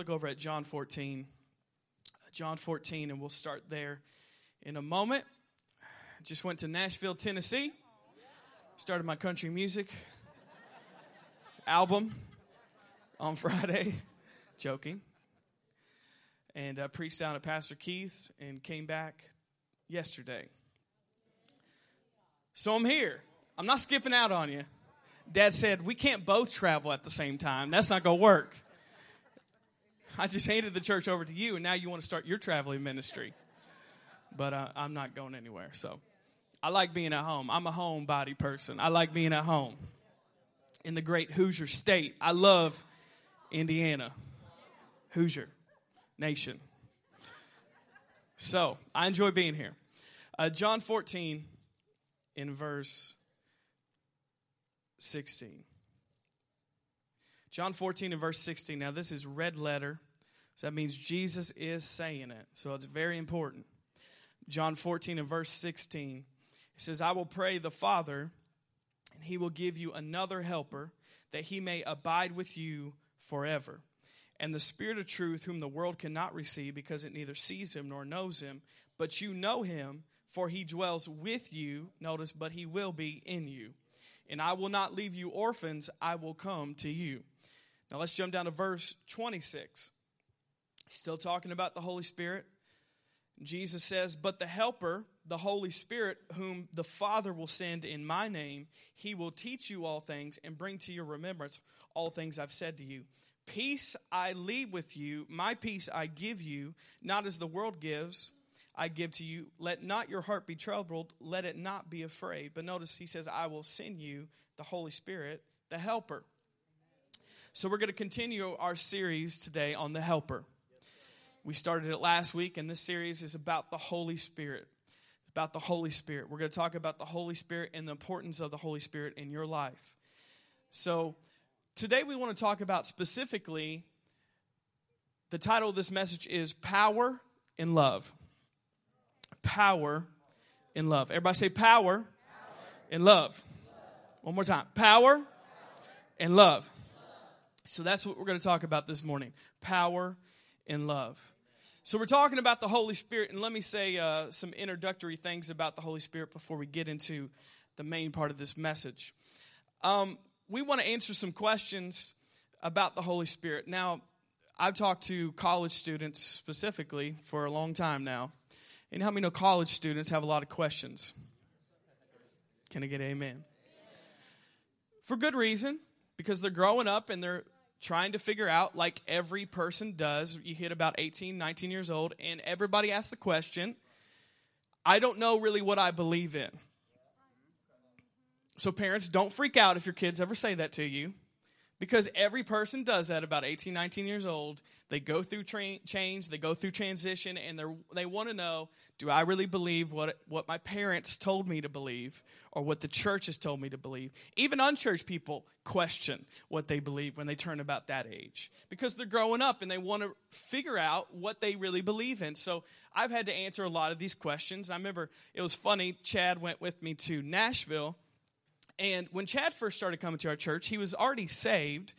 look over at John 14. John 14, and we'll start there in a moment. Just went to Nashville, Tennessee. Started my country music album on Friday. Joking. And uh, preached down at Pastor Keith's and came back yesterday. So I'm here. I'm not skipping out on you. Dad said, We can't both travel at the same time. That's not going to work. I just handed the church over to you, and now you want to start your traveling ministry. But uh, I'm not going anywhere. So I like being at home. I'm a homebody person. I like being at home in the great Hoosier state. I love Indiana, Hoosier nation. So I enjoy being here. Uh, John 14 in verse 16. John 14 and verse 16. Now, this is red letter. So that means Jesus is saying it. So it's very important. John 14 and verse 16. It says, I will pray the Father, and he will give you another helper, that he may abide with you forever. And the Spirit of truth, whom the world cannot receive, because it neither sees him nor knows him, but you know him, for he dwells with you. Notice, but he will be in you. And I will not leave you orphans, I will come to you. Now let's jump down to verse 26. Still talking about the Holy Spirit. Jesus says, But the Helper, the Holy Spirit, whom the Father will send in my name, he will teach you all things and bring to your remembrance all things I've said to you. Peace I leave with you, my peace I give you, not as the world gives, I give to you. Let not your heart be troubled, let it not be afraid. But notice he says, I will send you the Holy Spirit, the Helper. So we're going to continue our series today on the Helper. We started it last week, and this series is about the Holy Spirit. About the Holy Spirit. We're going to talk about the Holy Spirit and the importance of the Holy Spirit in your life. So, today we want to talk about specifically the title of this message is Power in Love. Power in Love. Everybody say power, power. in love. One more time. Power and love. So that's what we're going to talk about this morning. Power and love. So, we're talking about the Holy Spirit, and let me say uh, some introductory things about the Holy Spirit before we get into the main part of this message. Um, we want to answer some questions about the Holy Spirit. Now, I've talked to college students specifically for a long time now. And how many know college students have a lot of questions? Can I get amen? For good reason, because they're growing up and they're trying to figure out, like every person does. You hit about 18, 19 years old, and everybody asks the question I don't know really what I believe in. So, parents, don't freak out if your kids ever say that to you because every person does that about 18 19 years old. They go through tra- change they go through transition and they they want to know do i really believe what what my parents told me to believe or what the church has told me to believe? Even unchurched people question what they believe when they turn about that age. Because they're growing up and they want to figure out what they really believe in. So i've had to answer a lot of these questions. I remember it was funny chad went with me to nashville and when Chad first started coming to our church, he was already saved,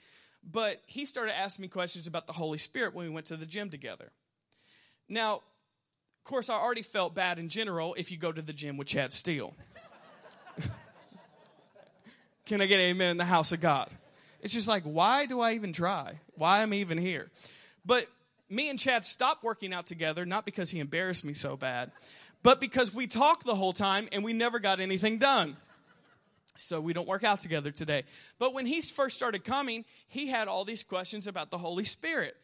but he started asking me questions about the Holy Spirit when we went to the gym together. Now, of course, I already felt bad in general if you go to the gym with Chad Steele. Can I get amen in the house of God? It's just like, why do I even try? Why am I even here? But me and Chad stopped working out together, not because he embarrassed me so bad, but because we talked the whole time and we never got anything done so we don't work out together today. But when he first started coming, he had all these questions about the Holy Spirit.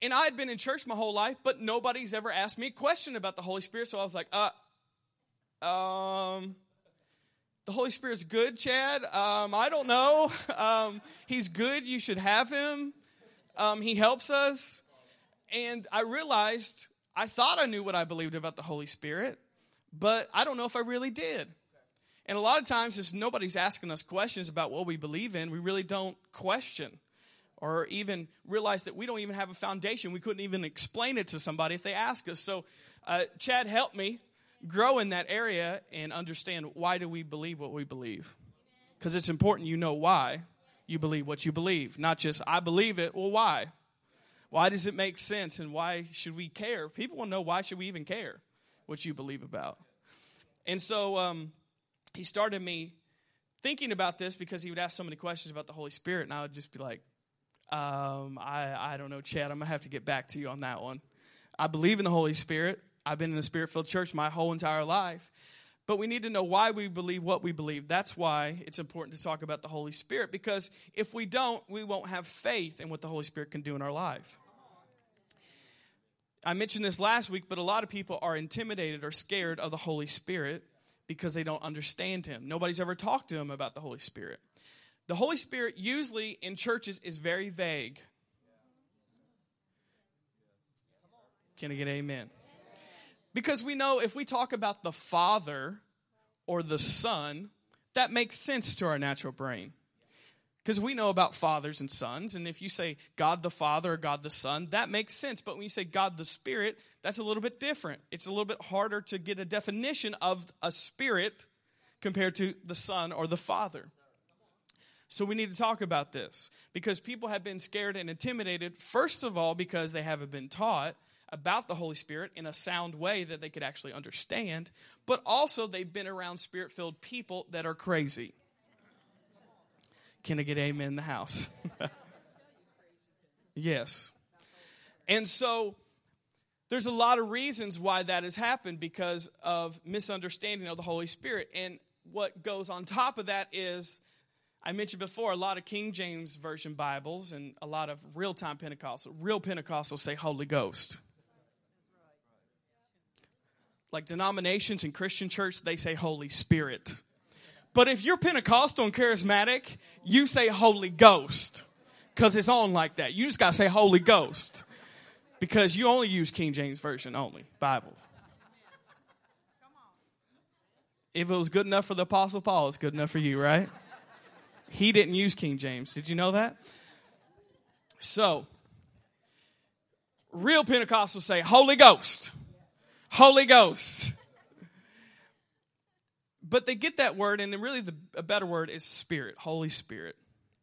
And I had been in church my whole life, but nobody's ever asked me a question about the Holy Spirit. So I was like, uh, um, the Holy Spirit's good, Chad. Um, I don't know. Um, he's good. You should have him. Um, he helps us. And I realized I thought I knew what I believed about the Holy Spirit, but I don't know if I really did. And a lot of times, as nobody's asking us questions about what we believe in, we really don't question or even realize that we don't even have a foundation. We couldn't even explain it to somebody if they ask us. So, uh, Chad helped me grow in that area and understand why do we believe what we believe. Because it's important you know why you believe what you believe, not just I believe it. Well, why? Why does it make sense and why should we care? People want to know why should we even care what you believe about. And so um, he started me thinking about this because he would ask so many questions about the Holy Spirit, and I would just be like, um, I, I don't know, Chad. I'm going to have to get back to you on that one. I believe in the Holy Spirit. I've been in a spirit filled church my whole entire life. But we need to know why we believe what we believe. That's why it's important to talk about the Holy Spirit because if we don't, we won't have faith in what the Holy Spirit can do in our life. I mentioned this last week, but a lot of people are intimidated or scared of the Holy Spirit because they don't understand Him. Nobody's ever talked to them about the Holy Spirit. The Holy Spirit, usually in churches, is very vague. Can I get amen? Because we know if we talk about the Father or the Son, that makes sense to our natural brain. Because we know about fathers and sons, and if you say God the Father or God the Son, that makes sense. But when you say God the Spirit, that's a little bit different. It's a little bit harder to get a definition of a spirit compared to the Son or the Father. So we need to talk about this because people have been scared and intimidated, first of all, because they haven't been taught, about the Holy Spirit in a sound way that they could actually understand, but also they've been around spirit filled people that are crazy. Can I get amen in the house? yes. And so there's a lot of reasons why that has happened because of misunderstanding of the Holy Spirit. And what goes on top of that is I mentioned before a lot of King James Version Bibles and a lot of real time Pentecostal. Real Pentecostals say Holy Ghost like denominations and Christian church, they say Holy Spirit. But if you're Pentecostal and charismatic, you say Holy Ghost because it's on like that. You just got to say Holy Ghost because you only use King James Version only, Bible. If it was good enough for the Apostle Paul, it's good enough for you, right? He didn't use King James. Did you know that? So, real Pentecostals say Holy Ghost. Holy Ghost. But they get that word, and really the, a better word is spirit, Holy Spirit.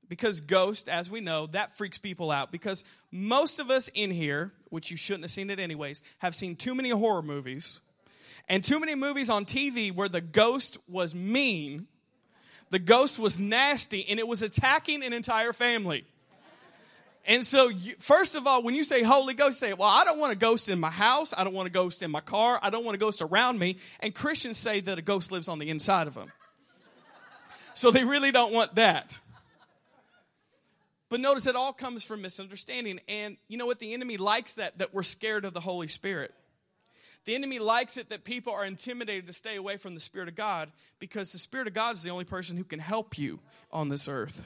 Because ghost, as we know, that freaks people out. Because most of us in here, which you shouldn't have seen it anyways, have seen too many horror movies and too many movies on TV where the ghost was mean, the ghost was nasty, and it was attacking an entire family. And so, you, first of all, when you say Holy Ghost, say, Well, I don't want a ghost in my house. I don't want a ghost in my car. I don't want a ghost around me. And Christians say that a ghost lives on the inside of them. So they really don't want that. But notice it all comes from misunderstanding. And you know what? The enemy likes that, that we're scared of the Holy Spirit. The enemy likes it that people are intimidated to stay away from the Spirit of God because the Spirit of God is the only person who can help you on this earth.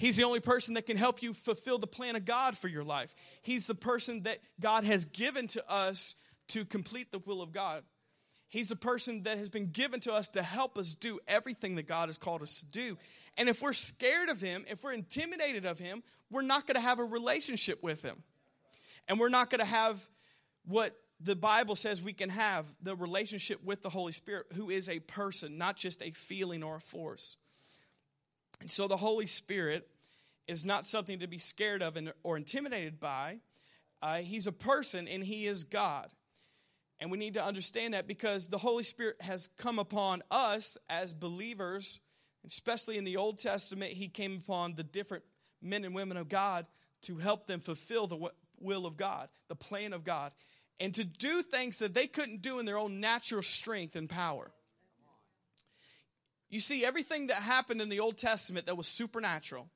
He's the only person that can help you fulfill the plan of God for your life. He's the person that God has given to us to complete the will of God. He's the person that has been given to us to help us do everything that God has called us to do. And if we're scared of Him, if we're intimidated of Him, we're not going to have a relationship with Him. And we're not going to have what the Bible says we can have the relationship with the Holy Spirit, who is a person, not just a feeling or a force. And so the Holy Spirit is not something to be scared of or intimidated by. Uh, he's a person and he is God. And we need to understand that because the Holy Spirit has come upon us as believers, especially in the Old Testament, he came upon the different men and women of God to help them fulfill the will of God, the plan of God, and to do things that they couldn't do in their own natural strength and power. You see, everything that happened in the Old Testament that was supernatural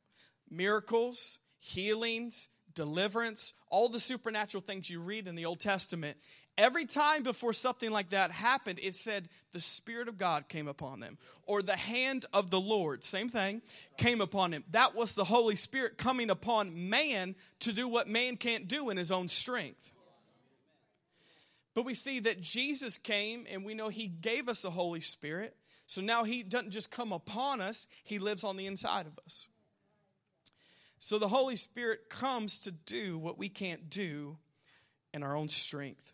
miracles, healings, deliverance, all the supernatural things you read in the Old Testament every time before something like that happened, it said the Spirit of God came upon them, or the hand of the Lord, same thing, came upon him. That was the Holy Spirit coming upon man to do what man can't do in his own strength. But we see that Jesus came and we know he gave us the Holy Spirit. So now he doesn't just come upon us, he lives on the inside of us. So the Holy Spirit comes to do what we can't do in our own strength.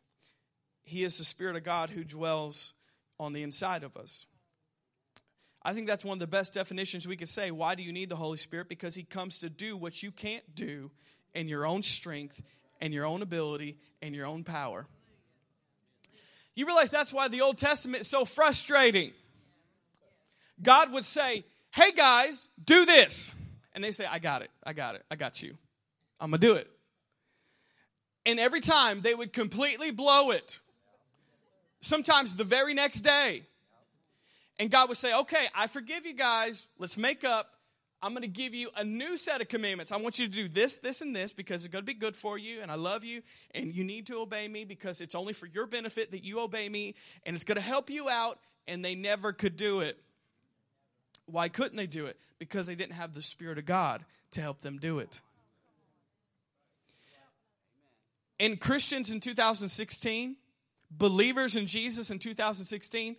He is the Spirit of God who dwells on the inside of us. I think that's one of the best definitions we could say. Why do you need the Holy Spirit? Because He comes to do what you can't do in your own strength and your own ability and your own power. You realize that's why the Old Testament is so frustrating. God would say, Hey guys, do this. And they say, I got it. I got it. I got you. I'm going to do it. And every time they would completely blow it. Sometimes the very next day. And God would say, Okay, I forgive you guys. Let's make up. I'm going to give you a new set of commandments. I want you to do this, this, and this because it's going to be good for you, and I love you, and you need to obey me because it's only for your benefit that you obey me, and it's going to help you out. And they never could do it. Why couldn't they do it? Because they didn't have the Spirit of God to help them do it. And Christians in 2016, believers in Jesus in 2016,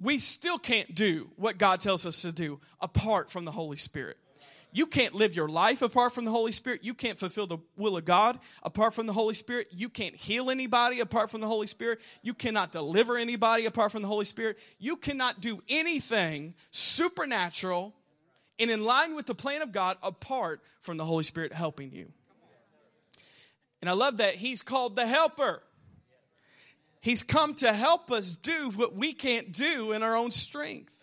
we still can't do what God tells us to do apart from the Holy Spirit. You can't live your life apart from the Holy Spirit. You can't fulfill the will of God apart from the Holy Spirit. You can't heal anybody apart from the Holy Spirit. You cannot deliver anybody apart from the Holy Spirit. You cannot do anything supernatural and in line with the plan of God apart from the Holy Spirit helping you. And I love that He's called the helper. He's come to help us do what we can't do in our own strength.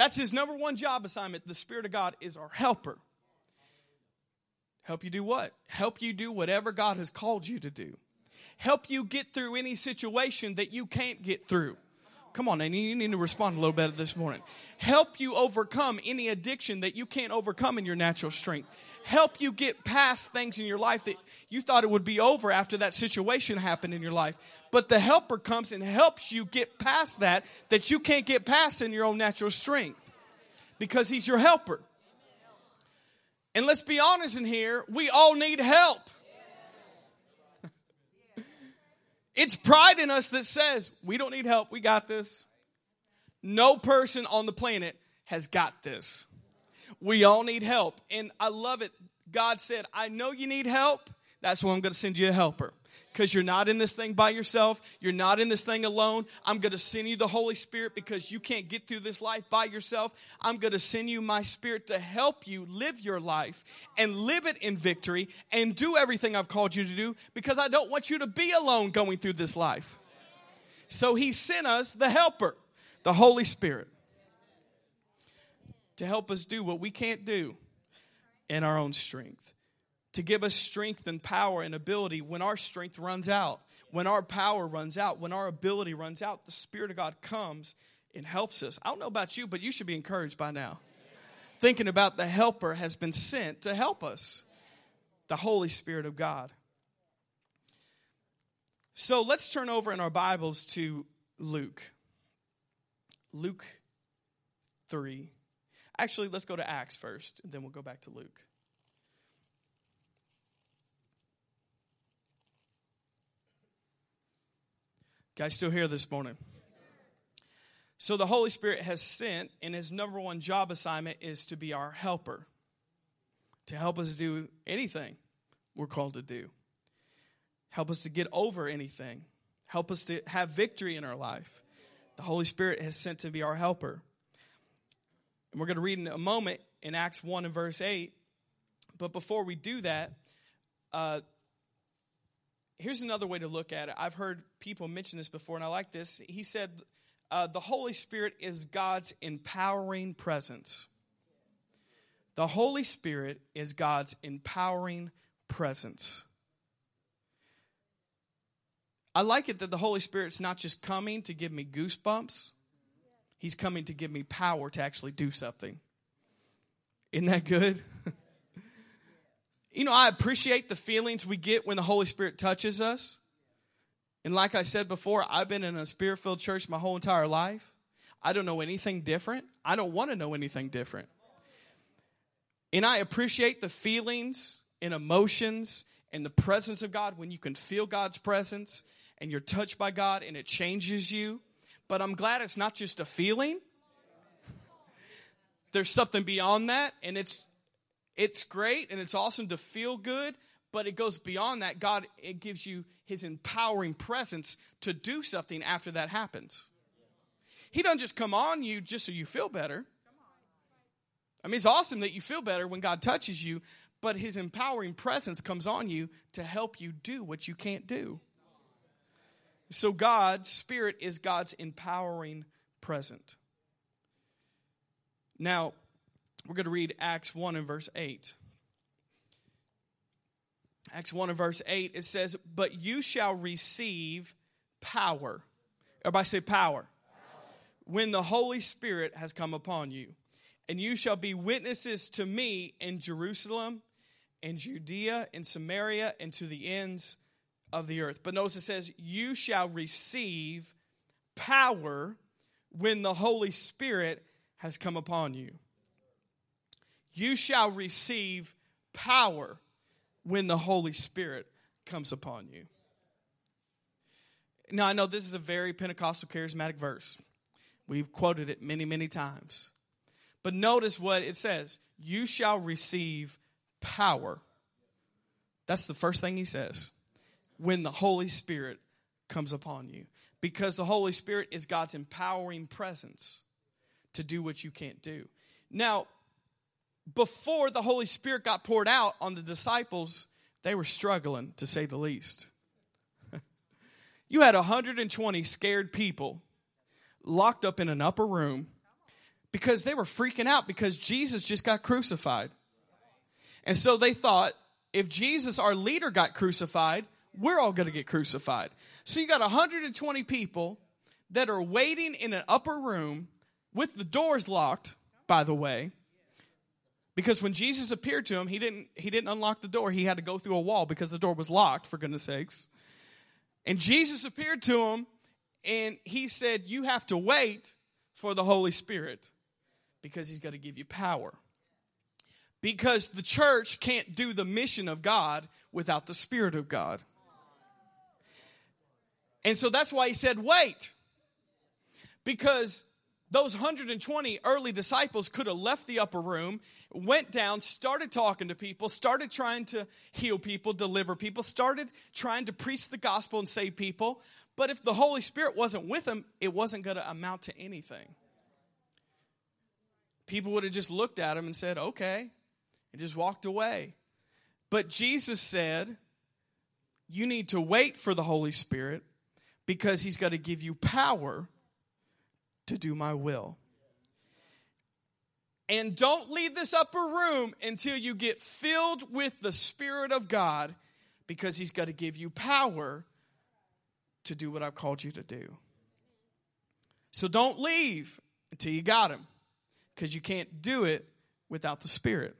That's his number one job assignment. The Spirit of God is our helper. Help you do what? Help you do whatever God has called you to do. Help you get through any situation that you can't get through. Come on, and you need to respond a little better this morning. Help you overcome any addiction that you can't overcome in your natural strength help you get past things in your life that you thought it would be over after that situation happened in your life. But the helper comes and helps you get past that that you can't get past in your own natural strength because he's your helper. And let's be honest in here, we all need help. It's pride in us that says, we don't need help, we got this. No person on the planet has got this. We all need help. And I love it. God said, I know you need help. That's why I'm going to send you a helper. Because you're not in this thing by yourself. You're not in this thing alone. I'm going to send you the Holy Spirit because you can't get through this life by yourself. I'm going to send you my Spirit to help you live your life and live it in victory and do everything I've called you to do because I don't want you to be alone going through this life. So He sent us the helper, the Holy Spirit to help us do what we can't do in our own strength, to give us strength and power and ability when our strength runs out, when our power runs out, when our ability runs out. The Spirit of God comes and helps us. I don't know about you, but you should be encouraged by now. Thinking about the helper has been sent to help us, the Holy Spirit of God. So let's turn over in our Bibles to Luke. Luke 3. Actually, let's go to Acts first, and then we'll go back to Luke. Guys, still here this morning? So, the Holy Spirit has sent, and his number one job assignment is to be our helper, to help us do anything we're called to do, help us to get over anything, help us to have victory in our life. The Holy Spirit has sent to be our helper. And we're going to read in a moment in Acts 1 and verse 8. But before we do that, uh, here's another way to look at it. I've heard people mention this before, and I like this. He said, uh, The Holy Spirit is God's empowering presence. The Holy Spirit is God's empowering presence. I like it that the Holy Spirit's not just coming to give me goosebumps He's coming to give me power to actually do something. Isn't that good? you know, I appreciate the feelings we get when the Holy Spirit touches us. And like I said before, I've been in a spirit filled church my whole entire life. I don't know anything different. I don't want to know anything different. And I appreciate the feelings and emotions and the presence of God when you can feel God's presence and you're touched by God and it changes you. But I'm glad it's not just a feeling. There's something beyond that, and it's it's great and it's awesome to feel good, but it goes beyond that. God it gives you his empowering presence to do something after that happens. He doesn't just come on you just so you feel better. I mean, it's awesome that you feel better when God touches you, but his empowering presence comes on you to help you do what you can't do. So, God's Spirit is God's empowering present. Now, we're going to read Acts 1 and verse 8. Acts 1 and verse 8, it says, But you shall receive power. Everybody say power. power. When the Holy Spirit has come upon you. And you shall be witnesses to me in Jerusalem, in Judea, in Samaria, and to the ends of the earth. But notice it says, You shall receive power when the Holy Spirit has come upon you. You shall receive power when the Holy Spirit comes upon you. Now, I know this is a very Pentecostal charismatic verse. We've quoted it many, many times. But notice what it says You shall receive power. That's the first thing he says. When the Holy Spirit comes upon you. Because the Holy Spirit is God's empowering presence to do what you can't do. Now, before the Holy Spirit got poured out on the disciples, they were struggling, to say the least. you had 120 scared people locked up in an upper room because they were freaking out because Jesus just got crucified. And so they thought if Jesus, our leader, got crucified, we're all going to get crucified. So you got 120 people that are waiting in an upper room with the doors locked, by the way. Because when Jesus appeared to him, he didn't, he didn't unlock the door. He had to go through a wall because the door was locked, for goodness sakes. And Jesus appeared to him and he said, You have to wait for the Holy Spirit because he's going to give you power. Because the church can't do the mission of God without the Spirit of God. And so that's why he said, Wait. Because those 120 early disciples could have left the upper room, went down, started talking to people, started trying to heal people, deliver people, started trying to preach the gospel and save people. But if the Holy Spirit wasn't with them, it wasn't going to amount to anything. People would have just looked at him and said, okay, and just walked away. But Jesus said, you need to wait for the Holy Spirit because he's got to give you power to do my will. And don't leave this upper room until you get filled with the Spirit of God because He's got to give you power to do what I've called you to do. So don't leave until you got Him because you can't do it without the Spirit.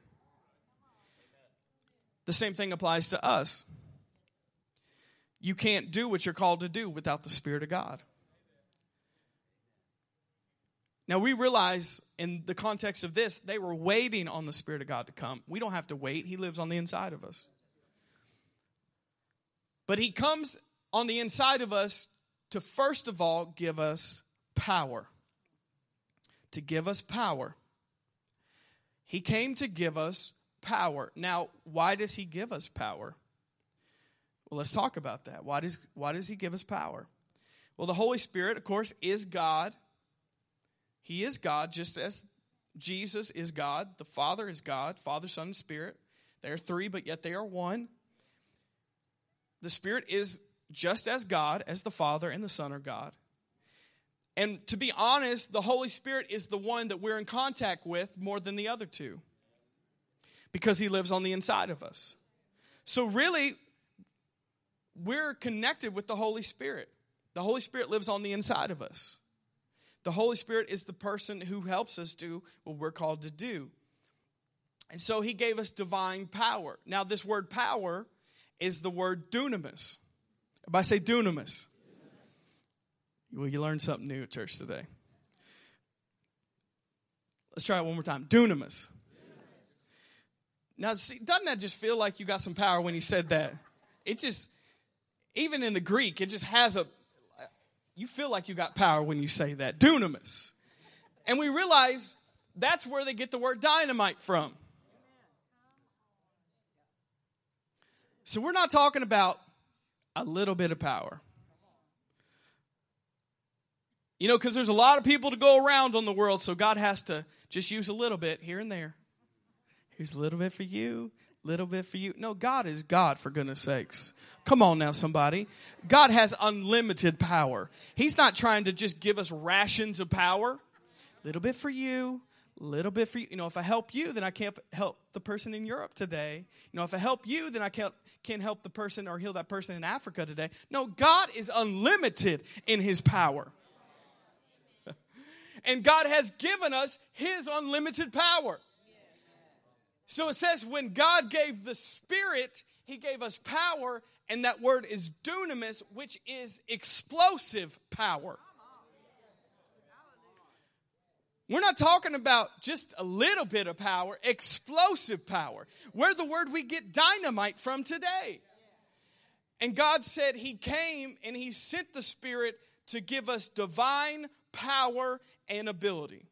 The same thing applies to us. You can't do what you're called to do without the Spirit of God. Now we realize in the context of this, they were waiting on the Spirit of God to come. We don't have to wait, He lives on the inside of us. But He comes on the inside of us to first of all give us power. To give us power. He came to give us power. Now, why does He give us power? Well, let's talk about that. Why does, why does He give us power? Well, the Holy Spirit, of course, is God. He is God, just as Jesus is God. The Father is God, Father, Son, and Spirit. They are three, but yet they are one. The Spirit is just as God, as the Father and the Son are God. And to be honest, the Holy Spirit is the one that we're in contact with more than the other two because He lives on the inside of us. So, really, we're connected with the Holy Spirit. The Holy Spirit lives on the inside of us. The Holy Spirit is the person who helps us do what we're called to do. And so he gave us divine power. Now, this word power is the word dunamis. If I say dunamis, well, you learned something new at church today. Let's try it one more time. Dunamis. Now, see, doesn't that just feel like you got some power when you said that? It just, even in the Greek, it just has a, you feel like you got power when you say that. Dunamis. And we realize that's where they get the word dynamite from. So we're not talking about a little bit of power. You know, because there's a lot of people to go around on the world, so God has to just use a little bit here and there. Here's a little bit for you, little bit for you. No, God is God, for goodness sakes. Come on now, somebody. God has unlimited power. He's not trying to just give us rations of power. Little bit for you, little bit for you. You know, if I help you, then I can't help the person in Europe today. You know, if I help you, then I can't, can't help the person or heal that person in Africa today. No, God is unlimited in his power. and God has given us his unlimited power. So it says, when God gave the Spirit, He gave us power, and that word is dunamis, which is explosive power. We're not talking about just a little bit of power, explosive power. Where the word we get dynamite from today. And God said He came and He sent the Spirit to give us divine power and ability.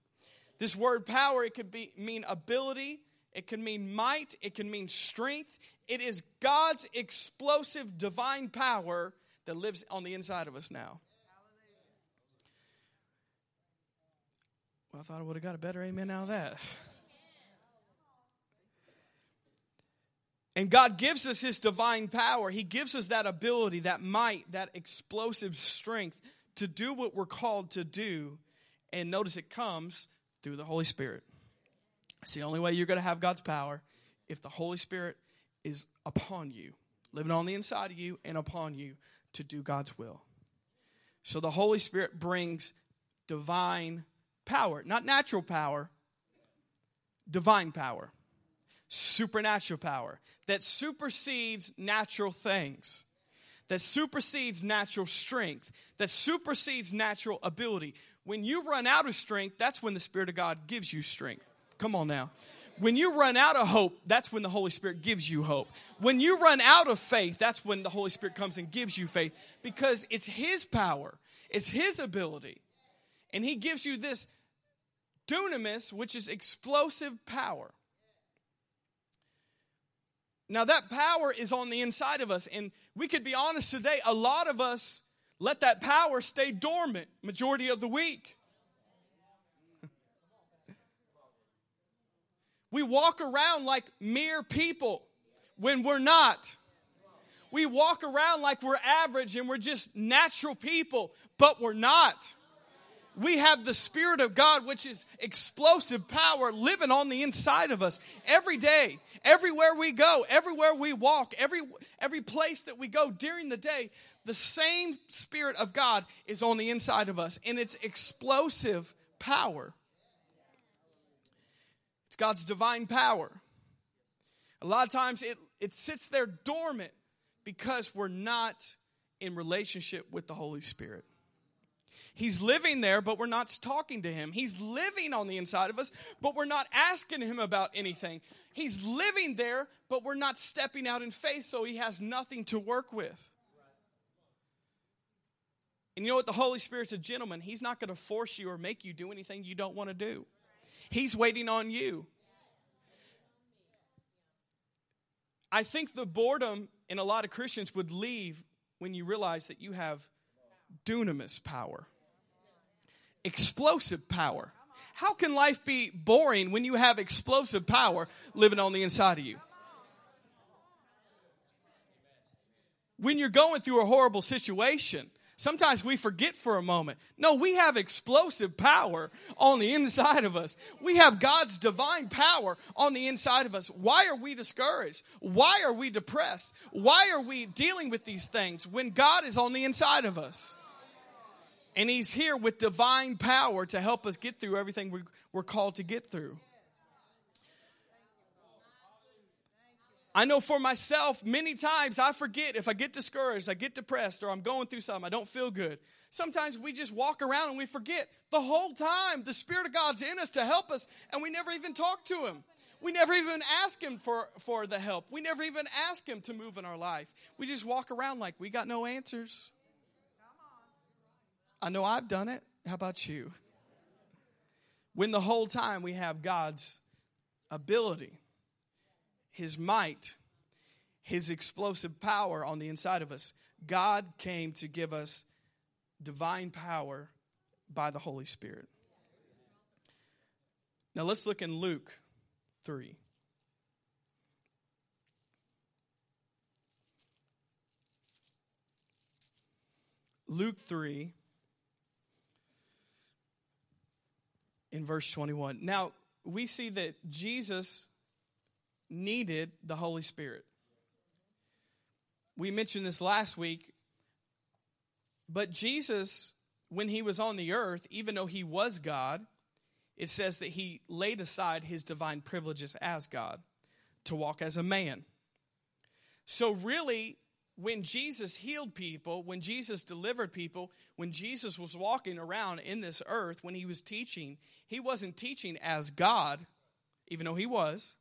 This word power, it could be mean ability, it can mean might, it can mean strength. It is God's explosive divine power that lives on the inside of us now. Well, I thought I would have got a better amen out of that. And God gives us His divine power. He gives us that ability, that might, that explosive strength to do what we're called to do. And notice it comes through the Holy Spirit. It's the only way you're going to have God's power if the Holy Spirit is upon you, living on the inside of you and upon you to do God's will. So the Holy Spirit brings divine power, not natural power, divine power, supernatural power that supersedes natural things, that supersedes natural strength, that supersedes natural ability. When you run out of strength, that's when the Spirit of God gives you strength. Come on now. When you run out of hope, that's when the Holy Spirit gives you hope. When you run out of faith, that's when the Holy Spirit comes and gives you faith because it's His power, it's His ability. And He gives you this dunamis, which is explosive power. Now, that power is on the inside of us. And we could be honest today, a lot of us let that power stay dormant majority of the week. We walk around like mere people when we're not. We walk around like we're average and we're just natural people, but we're not. We have the Spirit of God, which is explosive power living on the inside of us every day, everywhere we go, everywhere we walk, every, every place that we go during the day. The same Spirit of God is on the inside of us, and it's explosive power. God's divine power. A lot of times it, it sits there dormant because we're not in relationship with the Holy Spirit. He's living there, but we're not talking to him. He's living on the inside of us, but we're not asking him about anything. He's living there, but we're not stepping out in faith, so he has nothing to work with. And you know what? The Holy Spirit's a gentleman. He's not going to force you or make you do anything you don't want to do. He's waiting on you. I think the boredom in a lot of Christians would leave when you realize that you have dunamis power, explosive power. How can life be boring when you have explosive power living on the inside of you? When you're going through a horrible situation, Sometimes we forget for a moment. No, we have explosive power on the inside of us. We have God's divine power on the inside of us. Why are we discouraged? Why are we depressed? Why are we dealing with these things when God is on the inside of us? And He's here with divine power to help us get through everything we're called to get through. I know for myself, many times I forget if I get discouraged, I get depressed, or I'm going through something, I don't feel good. Sometimes we just walk around and we forget the whole time the Spirit of God's in us to help us, and we never even talk to Him. We never even ask Him for, for the help. We never even ask Him to move in our life. We just walk around like we got no answers. I know I've done it. How about you? When the whole time we have God's ability his might, His explosive power on the inside of us. God came to give us divine power by the Holy Spirit. Now let's look in Luke 3. Luke 3 in verse 21. Now, we see that Jesus needed the Holy Spirit. We mentioned this last week, but Jesus, when he was on the earth, even though he was God, it says that he laid aside his divine privileges as God to walk as a man. So, really, when Jesus healed people, when Jesus delivered people, when Jesus was walking around in this earth, when he was teaching, he wasn't teaching as God, even though he was.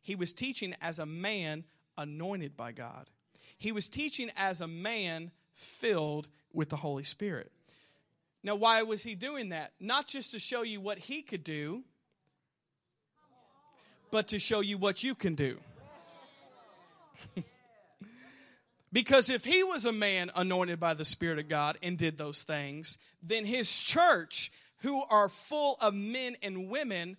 He was teaching as a man anointed by God. He was teaching as a man filled with the Holy Spirit. Now, why was he doing that? Not just to show you what he could do, but to show you what you can do. Because if he was a man anointed by the Spirit of God and did those things, then his church, who are full of men and women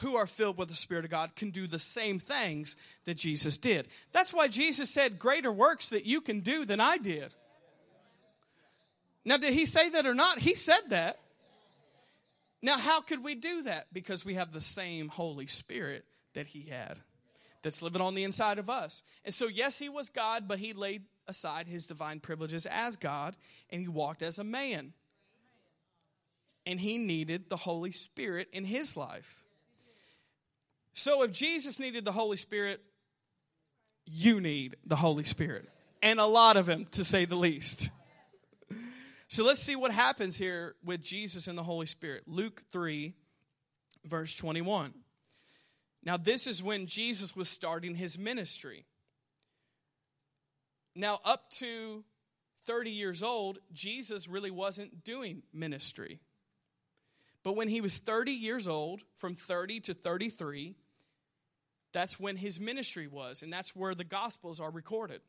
who are filled with the Spirit of God, can do the same things that Jesus did. That's why Jesus said, Greater works that you can do than I did. Now, did he say that or not? He said that. Now, how could we do that? Because we have the same Holy Spirit that he had that's living on the inside of us. And so, yes, he was God, but he laid aside his divine privileges as God and he walked as a man. And he needed the Holy Spirit in his life. So, if Jesus needed the Holy Spirit, you need the Holy Spirit. And a lot of him, to say the least. So, let's see what happens here with Jesus and the Holy Spirit. Luke 3, verse 21. Now, this is when Jesus was starting his ministry. Now, up to 30 years old, Jesus really wasn't doing ministry. But when he was 30 years old, from 30 to 33, that's when his ministry was, and that's where the Gospels are recorded.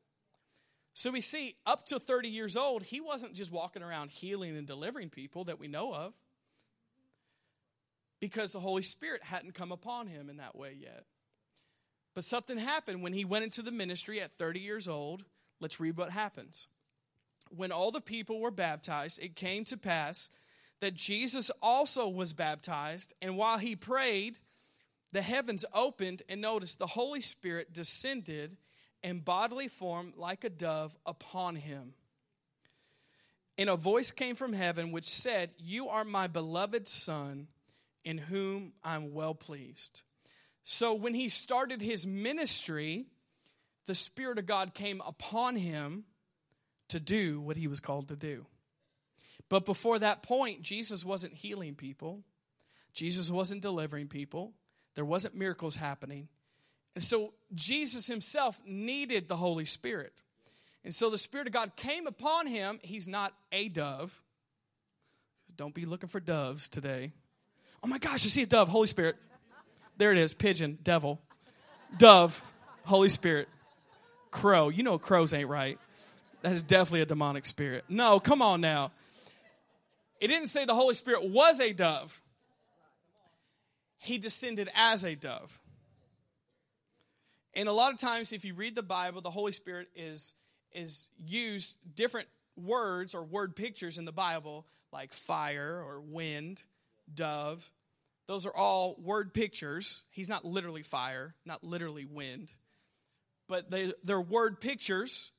So we see up to 30 years old, he wasn't just walking around healing and delivering people that we know of because the Holy Spirit hadn't come upon him in that way yet. But something happened when he went into the ministry at 30 years old. Let's read what happens. When all the people were baptized, it came to pass that Jesus also was baptized, and while he prayed, the heavens opened, and notice the Holy Spirit descended in bodily form like a dove upon him. And a voice came from heaven which said, You are my beloved Son in whom I'm well pleased. So when he started his ministry, the Spirit of God came upon him to do what he was called to do. But before that point, Jesus wasn't healing people, Jesus wasn't delivering people, there wasn't miracles happening. And so Jesus himself needed the Holy Spirit. And so the Spirit of God came upon him. He's not a dove. Don't be looking for doves today. Oh my gosh, I see a dove, Holy Spirit. There it is, pigeon, devil. Dove, Holy Spirit. Crow. You know crows ain't right. That's definitely a demonic spirit. No, come on now. It didn't say the Holy Spirit was a dove. He descended as a dove. And a lot of times, if you read the Bible, the Holy Spirit is, is used different words or word pictures in the Bible, like fire or wind dove. Those are all word pictures. He's not literally fire, not literally wind, but they, they're word pictures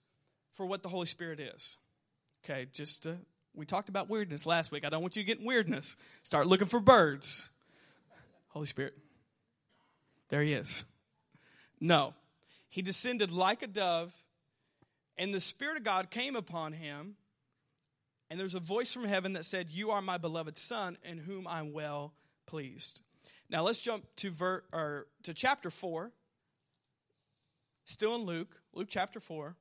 for what the Holy Spirit is. Okay, just uh, we talked about weirdness last week. I don't want you to get weirdness. Start looking for birds. Holy Spirit. There he is. No. He descended like a dove, and the Spirit of God came upon him, and there's a voice from heaven that said, You are my beloved Son, in whom I'm well pleased. Now let's jump to, ver- or to chapter 4. Still in Luke, Luke chapter 4,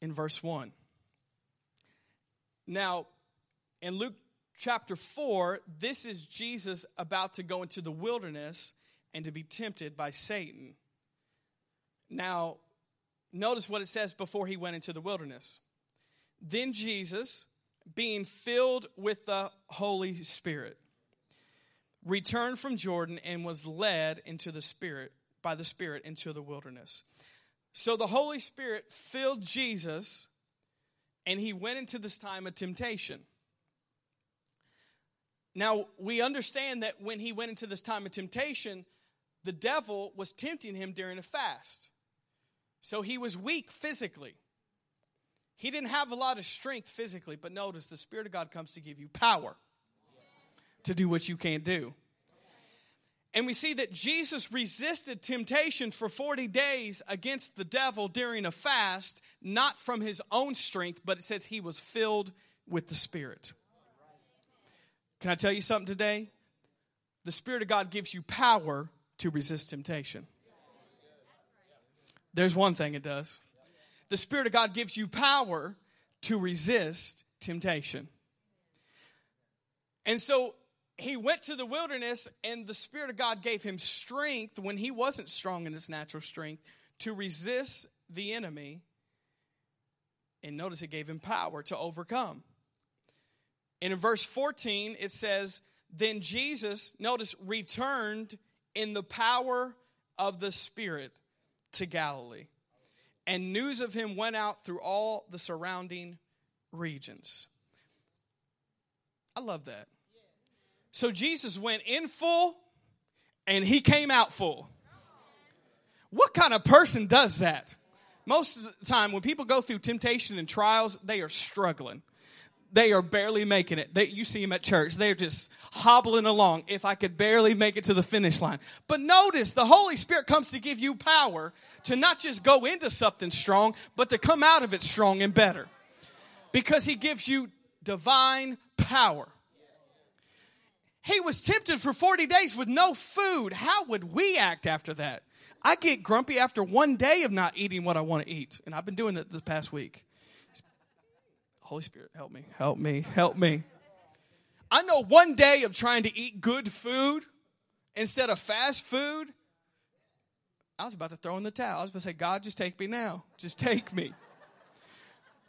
in verse 1. Now, in Luke chapter 4, this is Jesus about to go into the wilderness and to be tempted by Satan. Now, notice what it says before he went into the wilderness. Then Jesus, being filled with the Holy Spirit, returned from Jordan and was led into the Spirit, by the Spirit, into the wilderness. So the Holy Spirit filled Jesus and he went into this time of temptation. Now, we understand that when he went into this time of temptation, the devil was tempting him during a fast. So he was weak physically. He didn't have a lot of strength physically, but notice the Spirit of God comes to give you power to do what you can't do. And we see that Jesus resisted temptation for 40 days against the devil during a fast, not from his own strength, but it says he was filled with the Spirit. Can I tell you something today? The Spirit of God gives you power to resist temptation. There's one thing it does. The Spirit of God gives you power to resist temptation. And so he went to the wilderness, and the Spirit of God gave him strength when he wasn't strong in his natural strength to resist the enemy. And notice it gave him power to overcome. And in verse 14, it says, Then Jesus, notice, returned in the power of the Spirit to Galilee. And news of him went out through all the surrounding regions. I love that. So Jesus went in full and he came out full. What kind of person does that? Most of the time, when people go through temptation and trials, they are struggling. They are barely making it. They, you see them at church. They're just hobbling along. If I could barely make it to the finish line. But notice the Holy Spirit comes to give you power to not just go into something strong, but to come out of it strong and better. Because He gives you divine power. He was tempted for 40 days with no food. How would we act after that? I get grumpy after one day of not eating what I want to eat. And I've been doing that this past week. Holy Spirit, help me, help me, help me. I know one day of trying to eat good food instead of fast food. I was about to throw in the towel. I was about to say, God, just take me now. Just take me.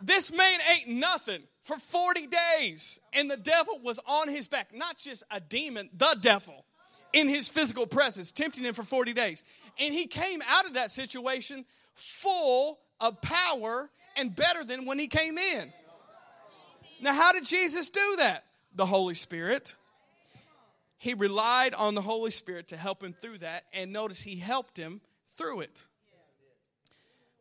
This man ate nothing for 40 days, and the devil was on his back. Not just a demon, the devil in his physical presence, tempting him for 40 days. And he came out of that situation full of power and better than when he came in. Now, how did Jesus do that? The Holy Spirit. He relied on the Holy Spirit to help him through that, and notice he helped him through it.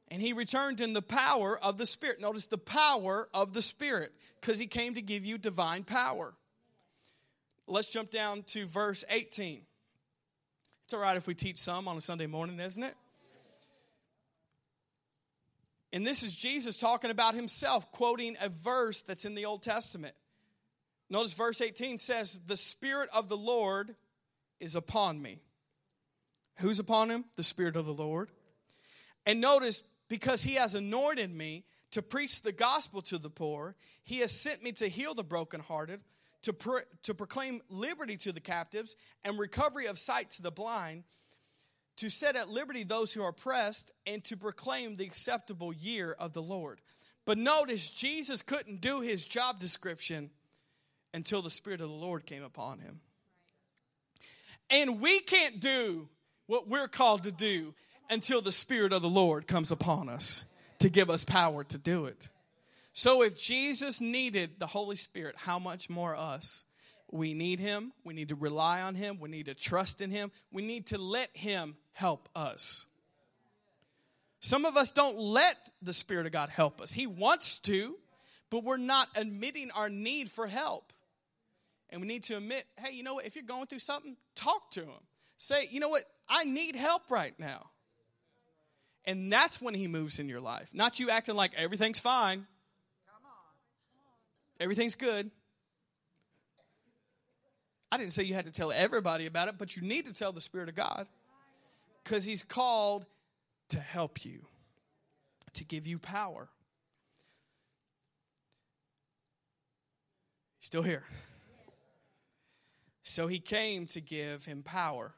And he returned in the power of the Spirit. Notice the power of the Spirit, because he came to give you divine power. Let's jump down to verse 18. It's all right if we teach some on a Sunday morning, isn't it? And this is Jesus talking about himself, quoting a verse that's in the Old Testament. Notice verse 18 says, The Spirit of the Lord is upon me. Who's upon him? The Spirit of the Lord. And notice because he has anointed me to preach the gospel to the poor. He has sent me to heal the brokenhearted, to, pro- to proclaim liberty to the captives and recovery of sight to the blind, to set at liberty those who are oppressed, and to proclaim the acceptable year of the Lord. But notice, Jesus couldn't do his job description until the Spirit of the Lord came upon him. And we can't do what we're called to do until the Spirit of the Lord comes upon us to give us power to do it. So if Jesus needed the Holy Spirit, how much more us? We need Him. We need to rely on Him. We need to trust in Him. We need to let Him help us. Some of us don't let the Spirit of God help us. He wants to, but we're not admitting our need for help. And we need to admit, hey, you know what? If you're going through something, talk to Him. Say, you know what? I need help right now. And that's when he moves in your life. Not you acting like everything's fine. Everything's good. I didn't say you had to tell everybody about it, but you need to tell the Spirit of God because He's called to help you, to give you power. Still here. So He came to give him power.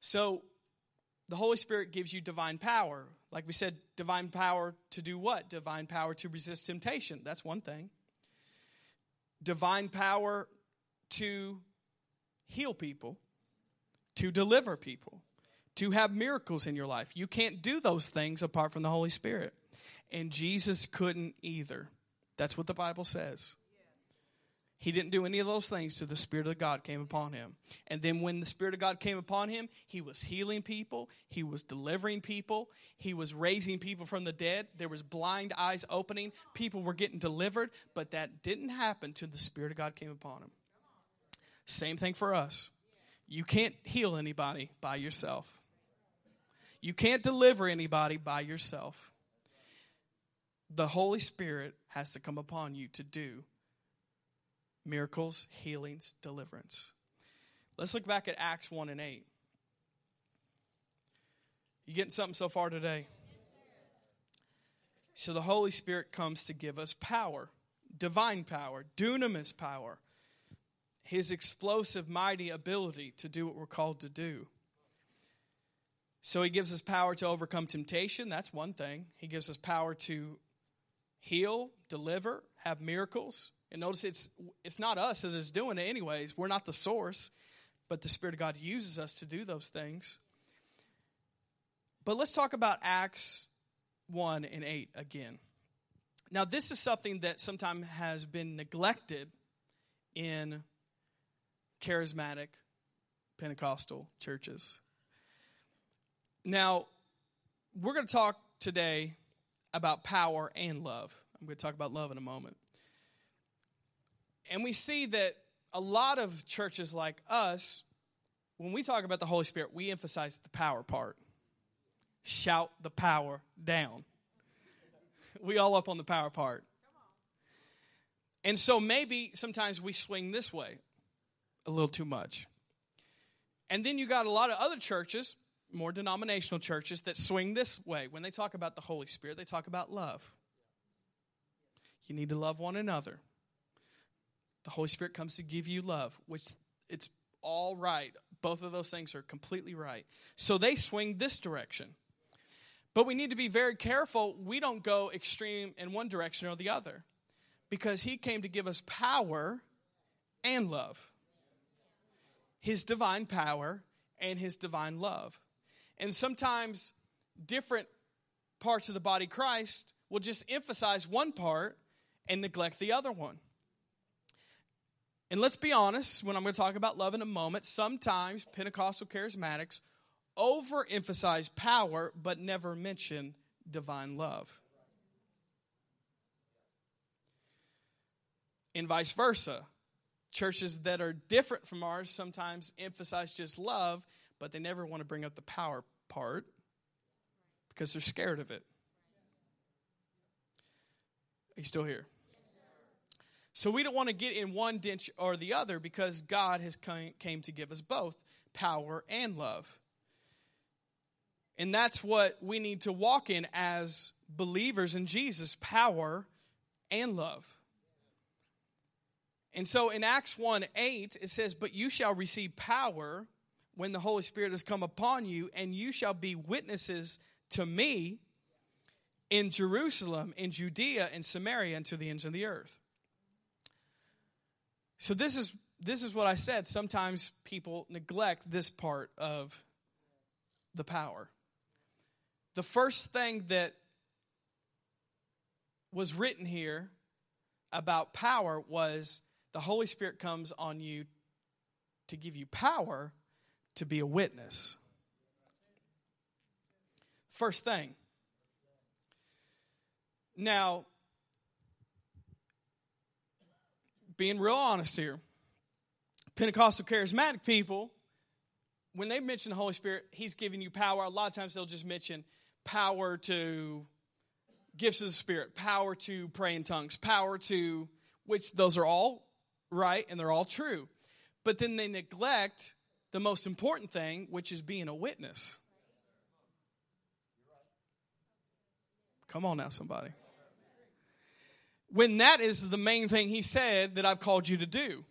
So the Holy Spirit gives you divine power. Like we said, divine power to do what? Divine power to resist temptation. That's one thing. Divine power to heal people, to deliver people, to have miracles in your life. You can't do those things apart from the Holy Spirit. and Jesus couldn't either. That's what the Bible says. He didn't do any of those things till the Spirit of God came upon him. And then when the Spirit of God came upon him, he was healing people, he was delivering people, he was raising people from the dead. There was blind eyes opening, people were getting delivered, but that didn't happen till the Spirit of God came upon him. Same thing for us. You can't heal anybody by yourself. You can't deliver anybody by yourself. The Holy Spirit has to come upon you to do miracles, healings, deliverance. Let's look back at Acts 1 and 8. You getting something so far today? So the Holy Spirit comes to give us power, divine power, dunamis power, his explosive, mighty ability to do what we're called to do. So he gives us power to overcome temptation. That's one thing. He gives us power to heal, deliver, have miracles. And notice it's it's not us that is doing it anyways. We're not the source, but the Spirit of God uses us to do those things. But let's talk about Acts 1 and 8 again. Now, this is something that sometimes has been neglected in charismatic Pentecostal churches. Now, we're going to talk today about power and love. I'm going to talk about love in a moment. And we see that a lot of churches like us, when we talk about the Holy Spirit, we emphasize the power part. Shout the power down. We all up on the power part. And so maybe sometimes we swing this way a little too much. And then you got a lot of other churches, more denominational churches, that swing this way. When they talk about the Holy Spirit, they talk about love. You need to love one another. The Holy Spirit comes to give you love, which it's all right. Both of those things are completely right. So they swing this direction. But we need to be very careful we don't go extreme in one direction or the other because he came to give us power and love. His divine power and his divine love. And sometimes different parts of the body Christ will just emphasize one part and neglect the other one. And let's be honest, when I'm going to talk about love in a moment, sometimes Pentecostal charismatics overemphasize power but never mention divine love. And vice versa. Churches that are different from ours sometimes emphasize just love, but they never want to bring up the power part because they're scared of it. Are you still here? So we don't want to get in one ditch or the other because God has came to give us both power and love. And that's what we need to walk in as believers in Jesus, power and love. And so in Acts 1 8, it says, But you shall receive power when the Holy Spirit has come upon you, and you shall be witnesses to me in Jerusalem, in Judea, in Samaria, and to the ends of the earth. So this is this is what I said. Sometimes people neglect this part of the power. The first thing that was written here about power was the Holy Spirit comes on you to give you power to be a witness. First thing. Now, being real honest here. Pentecostal charismatic people, when they mention the Holy Spirit, He's giving you power. A lot of times they'll just mention power to gifts of the Spirit, power to pray in tongues, power to, which those are all right and they're all true. But then they neglect the most important thing, which is being a witness. Come on now, somebody when that is the main thing he said that I've called you to do.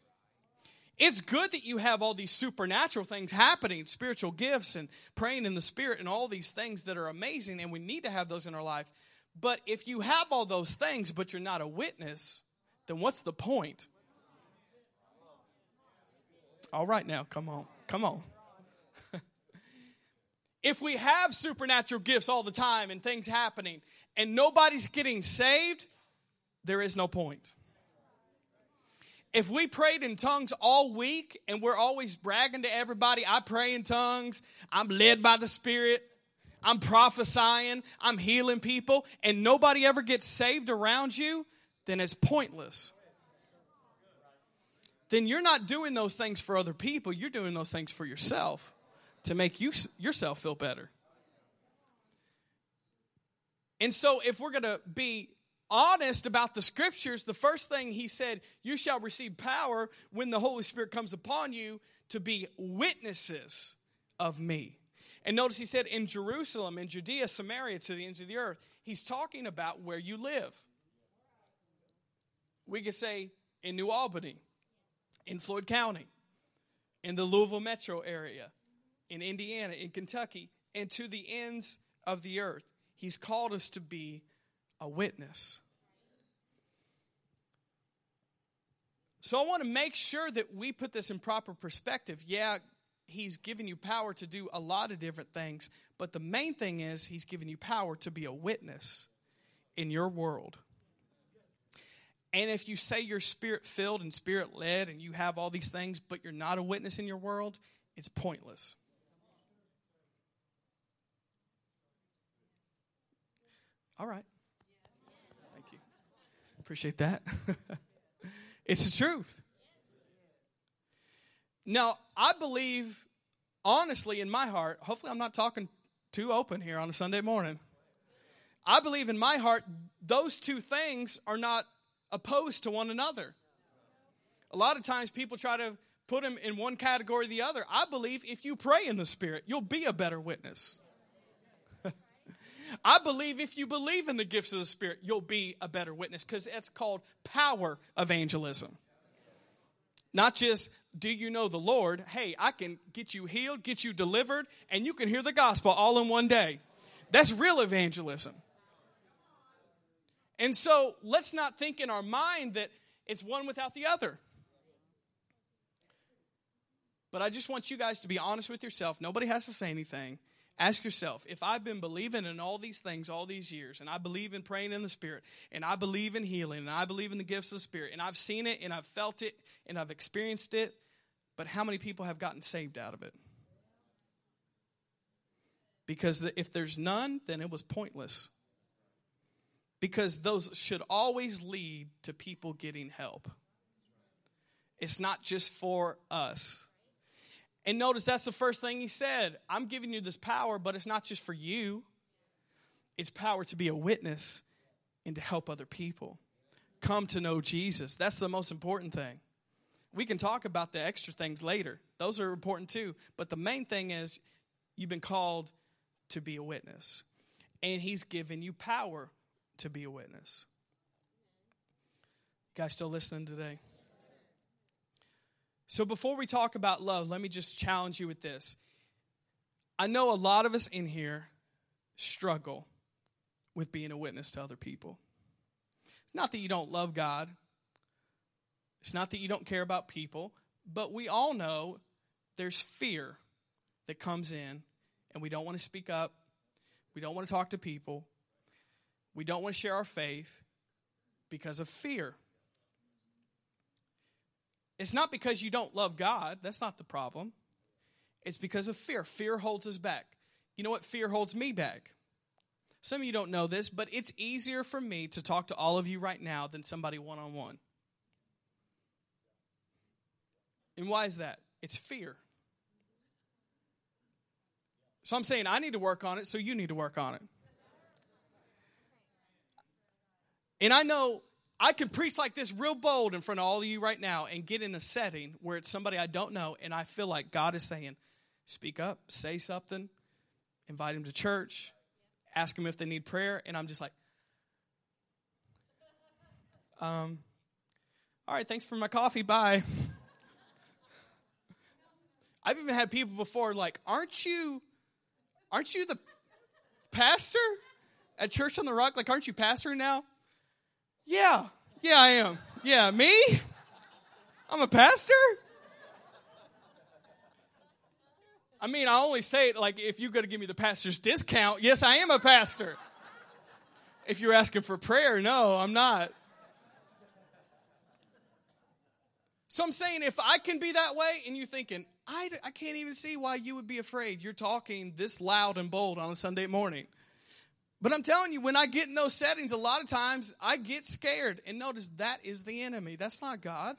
It's good that you have all these supernatural things happening, spiritual gifts and praying in the spirit and all these things that are amazing, and we need to have those in our life. But if you have all those things, but you're not a witness, then what's the point? All right, now, come on. Come on. If we have supernatural gifts all the time and things happening and nobody's getting saved, there is no point. If we prayed in tongues all week and we're always bragging to everybody, I pray in tongues, I'm led by the Spirit, I'm prophesying, I'm healing people, and nobody ever gets saved around you, then it's pointless. Then you're not doing those things for other people, you're doing those things for yourself to make you yourself feel better. And so if we're going to be honest about the scriptures, the first thing he said, you shall receive power when the Holy Spirit comes upon you to be witnesses of me. And notice he said in Jerusalem, in Judea, Samaria, to the ends of the earth. He's talking about where you live. We could say in New Albany, in Floyd County, in the Louisville metro area, in Indiana, in Kentucky, and to the ends of the earth. He's called us to be a witness. So I want to make sure that we put this in proper perspective. Yeah, he's given you power to do a lot of different things, but the main thing is he's given you power to be a witness in your world. And if you say you're spirit filled and spirit led and you have all these things, but you're not a witness in your world, it's pointless. All right. Thank you. Appreciate that. it's the truth. Now, I believe, honestly, in my heart, hopefully, I'm not talking too open here on a Sunday morning. I believe in my heart, those two things are not opposed to one another. A lot of times people try to put them in one category or the other. I believe if you pray in the Spirit, you'll be a better witness. I believe if you believe in the gifts of the Spirit, you'll be a better witness because it's called power evangelism. Not just, do you know the Lord? Hey, I can get you healed, get you delivered, and you can hear the gospel all in one day. That's real evangelism. And so let's not think in our mind that it's one without the other. But I just want you guys to be honest with yourself. Nobody has to say anything. Ask yourself if I've been believing in all these things all these years, and I believe in praying in the Spirit, and I believe in healing, and I believe in the gifts of the Spirit, and I've seen it, and I've felt it, and I've experienced it, but how many people have gotten saved out of it? Because if there's none, then it was pointless. Because those should always lead to people getting help. It's not just for us. And notice that's the first thing he said. I'm giving you this power, but it's not just for you, it's power to be a witness and to help other people come to know Jesus. That's the most important thing. We can talk about the extra things later, those are important too. But the main thing is you've been called to be a witness, and he's given you power to be a witness. You guys still listening today? So before we talk about love, let me just challenge you with this. I know a lot of us in here struggle with being a witness to other people. It's not that you don't love God, it's not that you don't care about people, but we all know there's fear that comes in, and we don't want to speak up. We don't want to talk to people. We don't want to share our faith because of fear. It's not because you don't love God, that's not the problem. It's because of fear. Fear holds us back. You know what? Fear holds me back. Some of you don't know this, but it's easier for me to talk to all of you right now than somebody one on one. And why is that? It's fear. So I'm saying I need to work on it, so you need to work on it. And I know I could preach like this real bold in front of all of you right now and get in a setting where it's somebody I don't know, and I feel like God is saying, speak up, say something, invite him to church, ask him if they need prayer, and I'm just like, um, all right, thanks for my coffee, bye. I've even had people before like, aren't you, aren't you the pastor at Church on the Rock? Like, aren't you pastor now? Yeah, yeah, I am. Yeah, me? I'm a pastor? I mean, I only say it like if you're going to give me the pastor's discount, yes, I am a pastor. if you're asking for prayer, no, I'm not. So I'm saying if I can be that way and you're thinking, I, I can't even see why you would be afraid. You're talking this loud and bold on a Sunday morning. But I'm telling you, when I get in those settings, a lot of times I get scared. And notice that is the enemy. That's not God.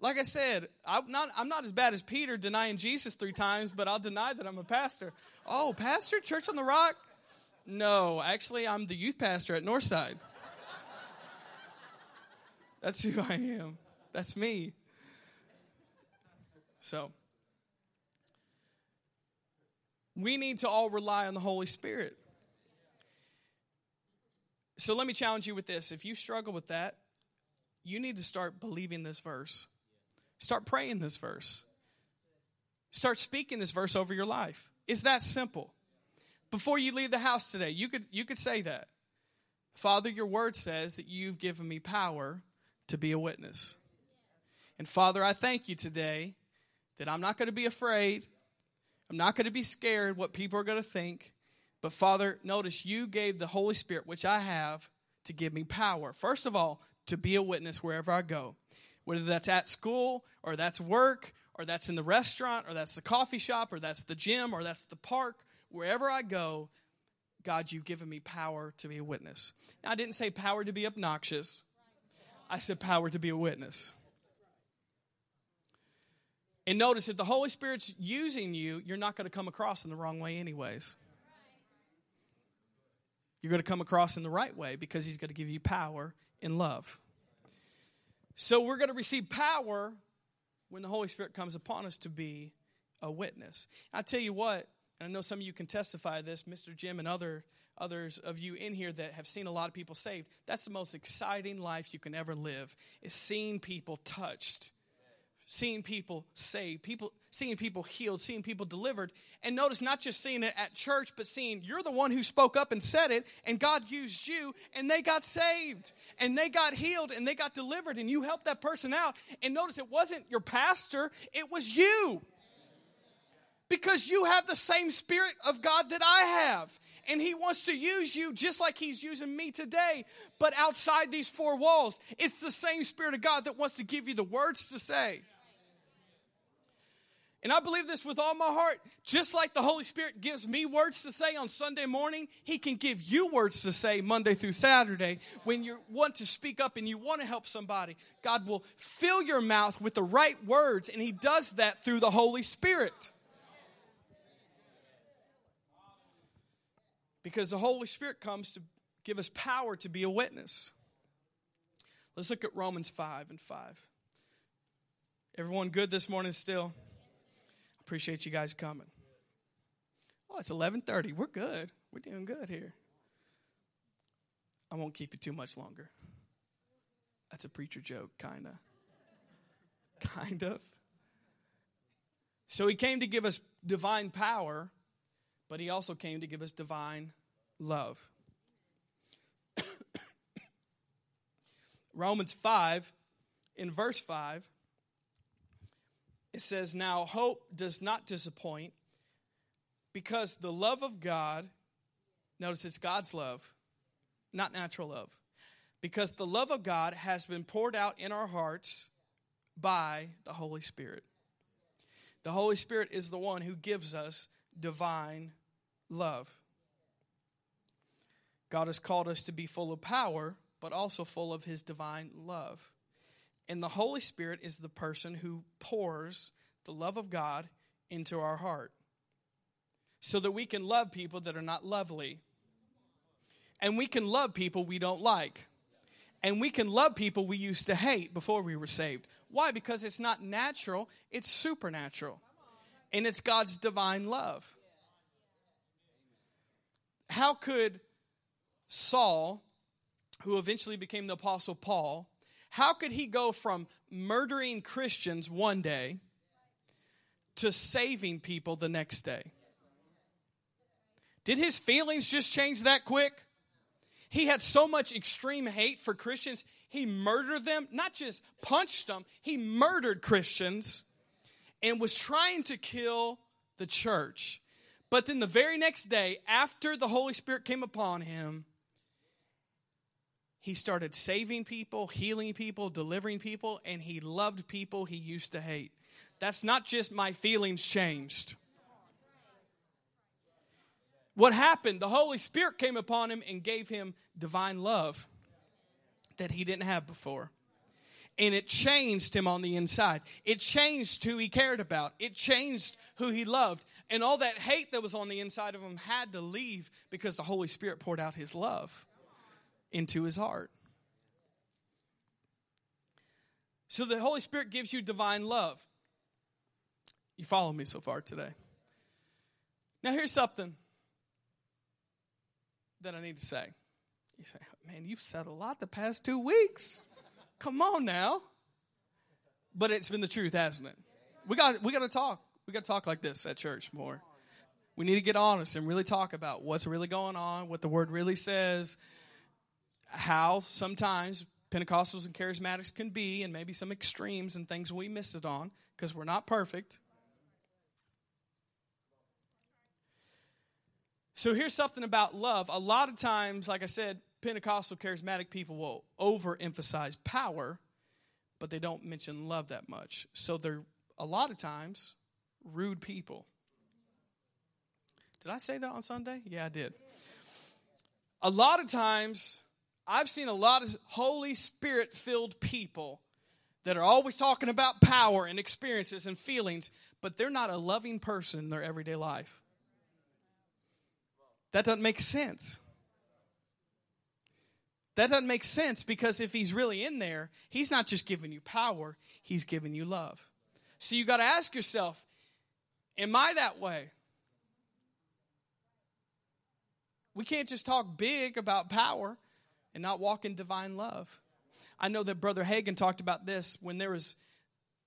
Like I said, I'm not, I'm not as bad as Peter denying Jesus three times, but I'll deny that I'm a pastor. Oh, pastor, Church on the Rock? No, actually, I'm the youth pastor at Northside. That's who I am. That's me. So, we need to all rely on the Holy Spirit. So, let me challenge you with this. If you struggle with that, you need to start believing this verse. Start praying this verse. Start speaking this verse over your life. It's that simple. Before you leave the house today, you could, you could say that. Father, your word says that you've given me power to be a witness. And Father, I thank you today that I'm not going to be afraid. I'm not going to be scared what people are going to think. But Father, notice you gave the Holy Spirit, which I have, to give me power. First of all, to be a witness wherever I go whether that's at school or that's work or that's in the restaurant or that's the coffee shop or that's the gym or that's the park, wherever I go, God, you've given me power to be a witness. Now, I didn't say power to be obnoxious, I said power to be a witness. And notice if the Holy Spirit's using you, you're not going to come across in the wrong way, anyways. You're going to come across in the right way because He's going to give you power in love. So we're going to receive power when the Holy Spirit comes upon us to be a witness. I tell you what, and I know some of you can testify this, Mr. Jim and other others of you in here that have seen a lot of people saved. That's the most exciting life you can ever live is seeing people touched seeing people saved, people seeing people healed, seeing people delivered. And notice not just seeing it at church, but seeing you're the one who spoke up and said it, and God used you, and they got saved, and they got healed, and they got delivered, and you helped that person out. And notice it wasn't your pastor, it was you. Because you have the same spirit of God that I have. And He wants to use you just like He's using me today, but outside these four walls. It's the same Spirit of God that wants to give you the words to say. And I believe this with all my heart. Just like the Holy Spirit gives me words to say on Sunday morning, He can give you words to say Monday through Saturday when you want to speak up and you want to help somebody. God will fill your mouth with the right words, and He does that through the Holy Spirit. Because the Holy Spirit comes to give us power to be a witness. Let's look at Romans 5 and 5. Everyone good this morning still? Appreciate you guys coming. Oh, it's 11:30. We're good. We're doing good here. I won't keep you too much longer. That's a preacher joke, kind of. Kind of. So he came to give us divine power, but he also came to give us divine love. Romans 5, in verse 5, it says, Now hope does not disappoint because the love of God, notice it's God's love, not natural love, because the love of God has been poured out in our hearts by the Holy Spirit. The Holy Spirit is the one who gives us divine love. God has called us to be full of power, but also full of his divine love. And the Holy Spirit is the person who pours the love of God into our heart so that we can love people that are not lovely. And we can love people we don't like. And we can love people we used to hate before we were saved. Why? Because it's not natural, it's supernatural. And it's God's divine love. How could Saul, who eventually became the Apostle Paul, how could he go from murdering Christians one day to saving people the next day? Did his feelings just change that quick? He had so much extreme hate for Christians, He murdered them, not just punched them, he murdered Christians and was trying to kill the church. But then the very next day, after the Holy Spirit came upon him, he started saving people, healing people, delivering people, and he loved people he used to hate. That's not just my feelings changed. What happened? The Holy Spirit came upon him and gave him divine love that he didn't have before. And it changed him on the inside. It changed who he cared about. It changed who he loved. And all that hate that was on the inside of him had to leave because the Holy Spirit poured out his love into his heart. So the Holy Spirit gives you divine love. You follow me so far today. Now, here's something that I need to say. You say, man, you've said a lot the past two weeks. Come on now. But it's been the truth, hasn't it? We got we got to talk. We got to talk like this at church more. We need to get honest and really talk about what's really going on, what the word really says, how sometimes Pentecostals and charismatics can be, and maybe some extremes and things we miss it on because we're not perfect. So here's something about love. A lot of times, like I said, Pentecostal charismatic people will overemphasize power, but they don't mention love that much. So they're a lot of times rude people. Did I say that on Sunday? Yeah, I did. A lot of times, I've seen a lot of Holy Spirit filled people that are always talking about power and experiences and feelings, but they're not a loving person in their everyday life. That doesn't make sense. That doesn't make sense because if he's really in there, he's not just giving you power, he's giving you love. So you got to ask yourself, am I that way? We can't just talk big about power and not walk in divine love. I know that Brother Hagin talked about this when there was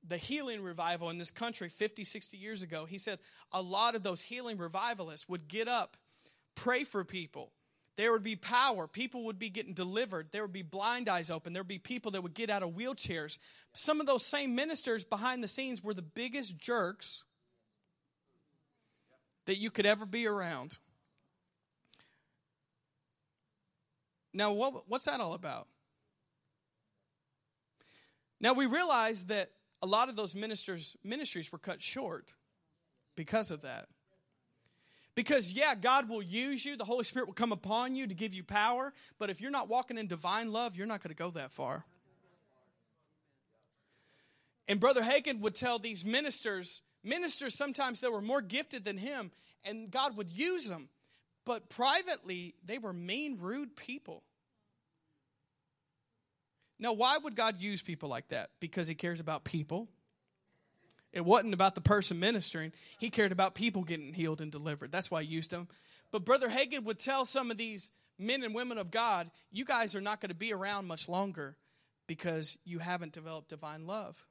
the healing revival in this country 50, 60 years ago. He said a lot of those healing revivalists would get up pray for people. There would be power. People would be getting delivered. There would be blind eyes open. There would be people that would get out of wheelchairs. Some of those same ministers behind the scenes were the biggest jerks that you could ever be around. Now, what, what's that all about? Now, we realize that a lot of those ministers' ministries were cut short because of that. Because, yeah, God will use you, the Holy Spirit will come upon you to give you power, but if you're not walking in divine love, you're not going to go that far. And Brother Hagin would tell these ministers, ministers sometimes that were more gifted than him, and God would use them, but privately, they were mean, rude people. Now, why would God use people like that? Because He cares about people it wasn't about the person ministering. He cared about people getting healed and delivered. That's why he used them. But Brother Hagin would tell some of these men and women of God, you guys are not going to be around much longer because you haven't developed divine love.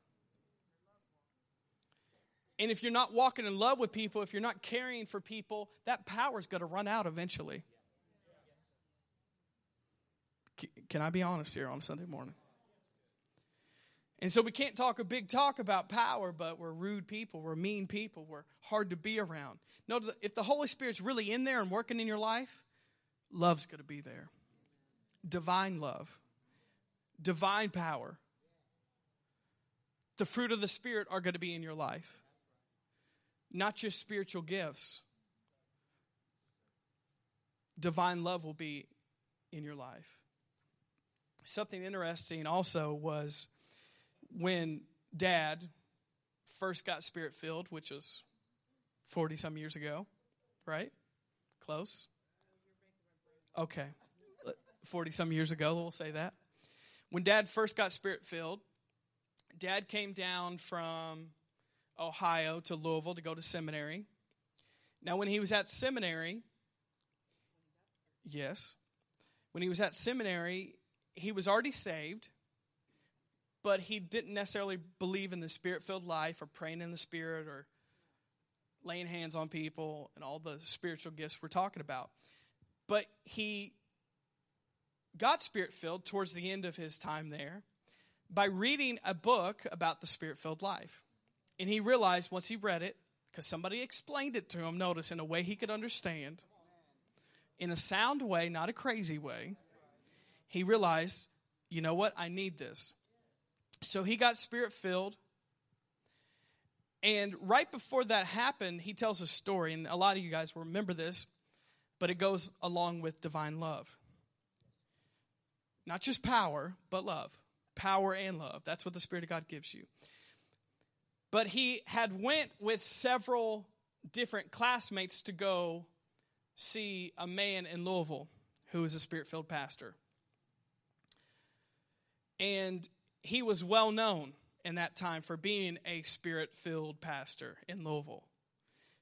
And if you're not walking in love with people, if you're not caring for people, that power is going to run out eventually. Can I be honest here on Sunday morning? And so we can't talk a big talk about power, but we're rude people, we're mean people, we're hard to be around. No, if the Holy Spirit's really in there and working in your life, love's going to be there. Divine love, divine power. The fruit of the Spirit are going to be in your life, not just spiritual gifts. Divine love will be in your life. Something interesting also was when dad first got spirit filled, which was 40 some years ago, right? Close? Okay. 40 some years ago, we'll say that. When dad first got spirit filled, dad came down from Ohio to Louisville to go to seminary. Now, when he was at seminary, yes, when he was at seminary, he was already saved but he didn't necessarily believe in the spirit filled life or praying in the spirit or laying hands on people and all the spiritual gifts we're talking about. But he got spirit filled towards the end of his time there by reading a book about the spirit filled life. And he realized once he read it, because somebody explained it to him, notice, in a way he could understand, in a sound way, not a crazy way, he realized, you know what, I need this. So he got spirit filled. And right before that happened, he tells a story, and a lot of you guys will remember this, but it goes along with divine love. Not just power, but love. Power and love. That's what the Spirit of God gives you. But he had went with several different classmates to go see a man in Louisville who was a spirit-filled pastor. And he was well known in that time for being a spirit filled pastor in Louisville.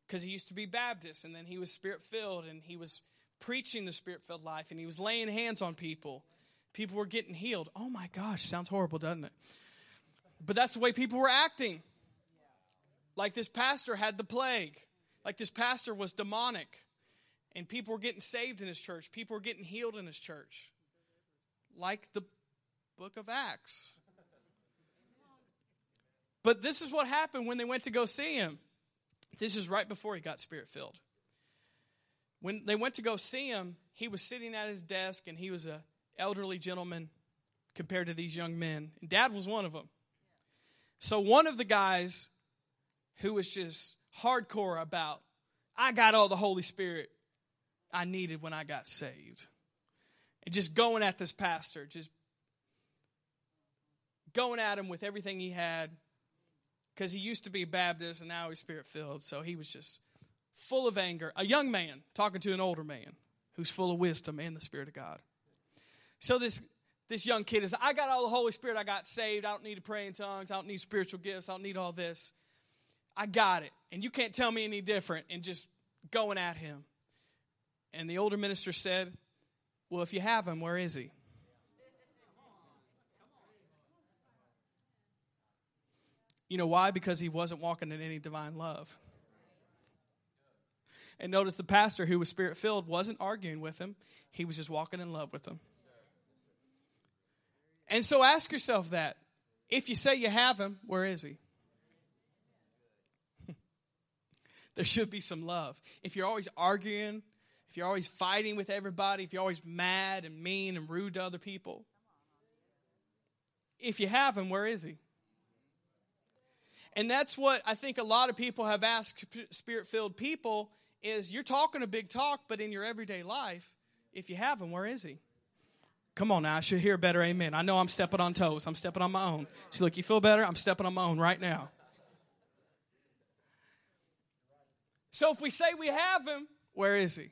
Because he used to be Baptist and then he was spirit filled and he was preaching the spirit filled life and he was laying hands on people. People were getting healed. Oh my gosh, sounds horrible, doesn't it? But that's the way people were acting. Like this pastor had the plague, like this pastor was demonic. And people were getting saved in his church, people were getting healed in his church. Like the book of Acts. But this is what happened when they went to go see him. This is right before he got spirit filled. When they went to go see him, he was sitting at his desk and he was a elderly gentleman compared to these young men. And dad was one of them. So one of the guys who was just hardcore about, I got all the Holy Spirit I needed when I got saved. And just going at this pastor, just going at him with everything he had because he used to be Baptist and now he's spirit filled. So he was just full of anger. A young man talking to an older man who's full of wisdom and the Spirit of God. So this this young kid is, I got all the Holy Spirit. I got saved. I don't need to pray in tongues. I don't need spiritual gifts. I don't need all this. I got it. And you can't tell me any different. And just going at him. And the older minister said, Well, if you have him, where is he? You know why? Because he wasn't walking in any divine love. And notice the pastor who was spirit filled wasn't arguing with him, he was just walking in love with him. And so ask yourself that. If you say you have him, where is he? There should be some love. If you're always arguing, if you're always fighting with everybody, if you're always mad and mean and rude to other people, if you have him, where is he? And that's what I think a lot of people have asked spirit filled people is you're talking a big talk, but in your everyday life, if you have him, where is he? Come on now, I should hear better amen. I know I'm stepping on toes. I'm stepping on my own. See, look, you feel better? I'm stepping on my own right now. So if we say we have him, where is he?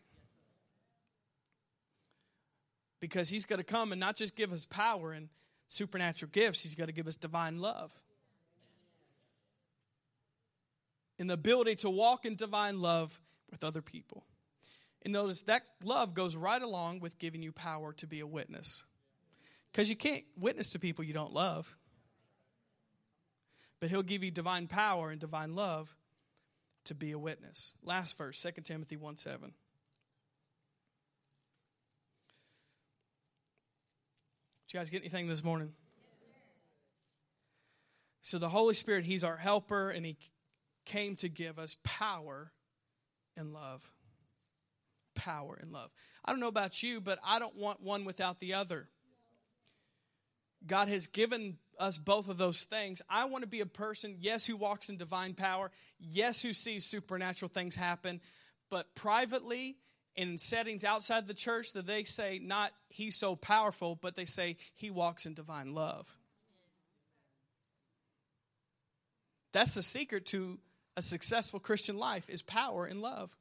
Because he's going to come and not just give us power and supernatural gifts, he's going to give us divine love. And the ability to walk in divine love with other people. And notice that love goes right along with giving you power to be a witness. Because you can't witness to people you don't love. But he'll give you divine power and divine love to be a witness. Last verse, 2 Timothy 1 7. Did you guys get anything this morning? So the Holy Spirit, He's our helper, and He came to give us power and love power and love. I don't know about you, but I don't want one without the other. God has given us both of those things. I want to be a person, yes, who walks in divine power, yes, who sees supernatural things happen, but privately in settings outside the church that they say not he's so powerful, but they say he walks in divine love. That's the secret to a successful Christian life is power and love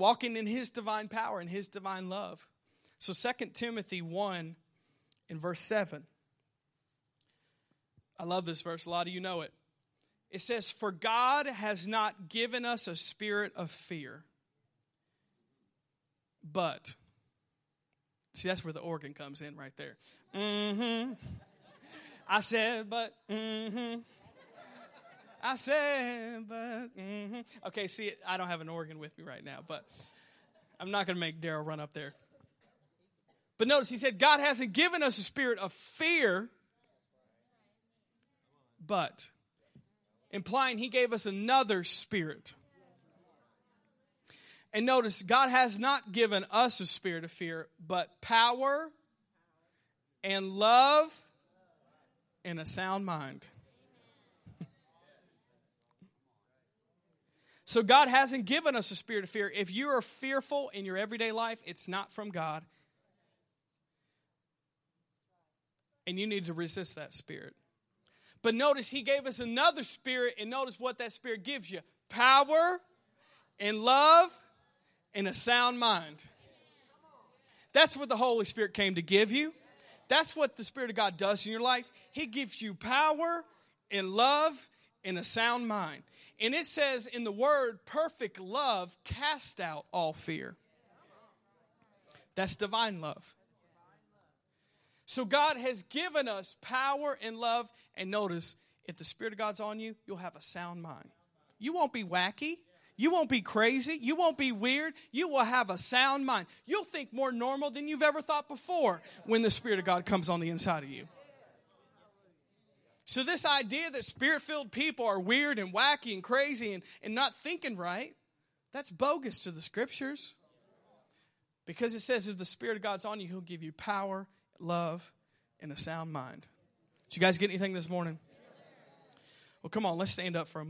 walking in his divine power and his divine love. So 2 Timothy 1 in verse 7. I love this verse. A lot of you know it. It says, For God has not given us a spirit of fear, but. See, that's where the organ comes in right there. Mm hmm. I said, but, mm hmm. I said, but mm-hmm. okay. See, I don't have an organ with me right now, but I'm not going to make Daryl run up there. But notice he said, God hasn't given us a spirit of fear, but implying he gave us another spirit. And notice, God has not given us a spirit of fear, but power and love and a sound mind. so, God hasn't given us a spirit of fear. If you are fearful in your everyday life, it's not from God. And you need to resist that spirit. But notice, He gave us another spirit, and notice what that spirit gives you power and love and a sound mind. That's what the Holy Spirit came to give you. That's what the Spirit of God does in your life. He gives you power and love and a sound mind. And it says in the word, perfect love cast out all fear. That's divine love. So God has given us power and love. And notice, if the Spirit of God's on you, you'll have a sound mind. You won't be wacky. You won't be crazy. You won't be weird. You will have a sound mind. You'll think more normal than you've ever thought before when the Spirit of God comes on the inside of you. So, this idea that spirit filled people are weird and wacky and crazy and, and not thinking right, that's bogus to the scriptures. Because it says if the Spirit of God's on you, He'll give you power, love, and a sound mind. Did you guys get anything this morning? Well, come on, let's stand up for a.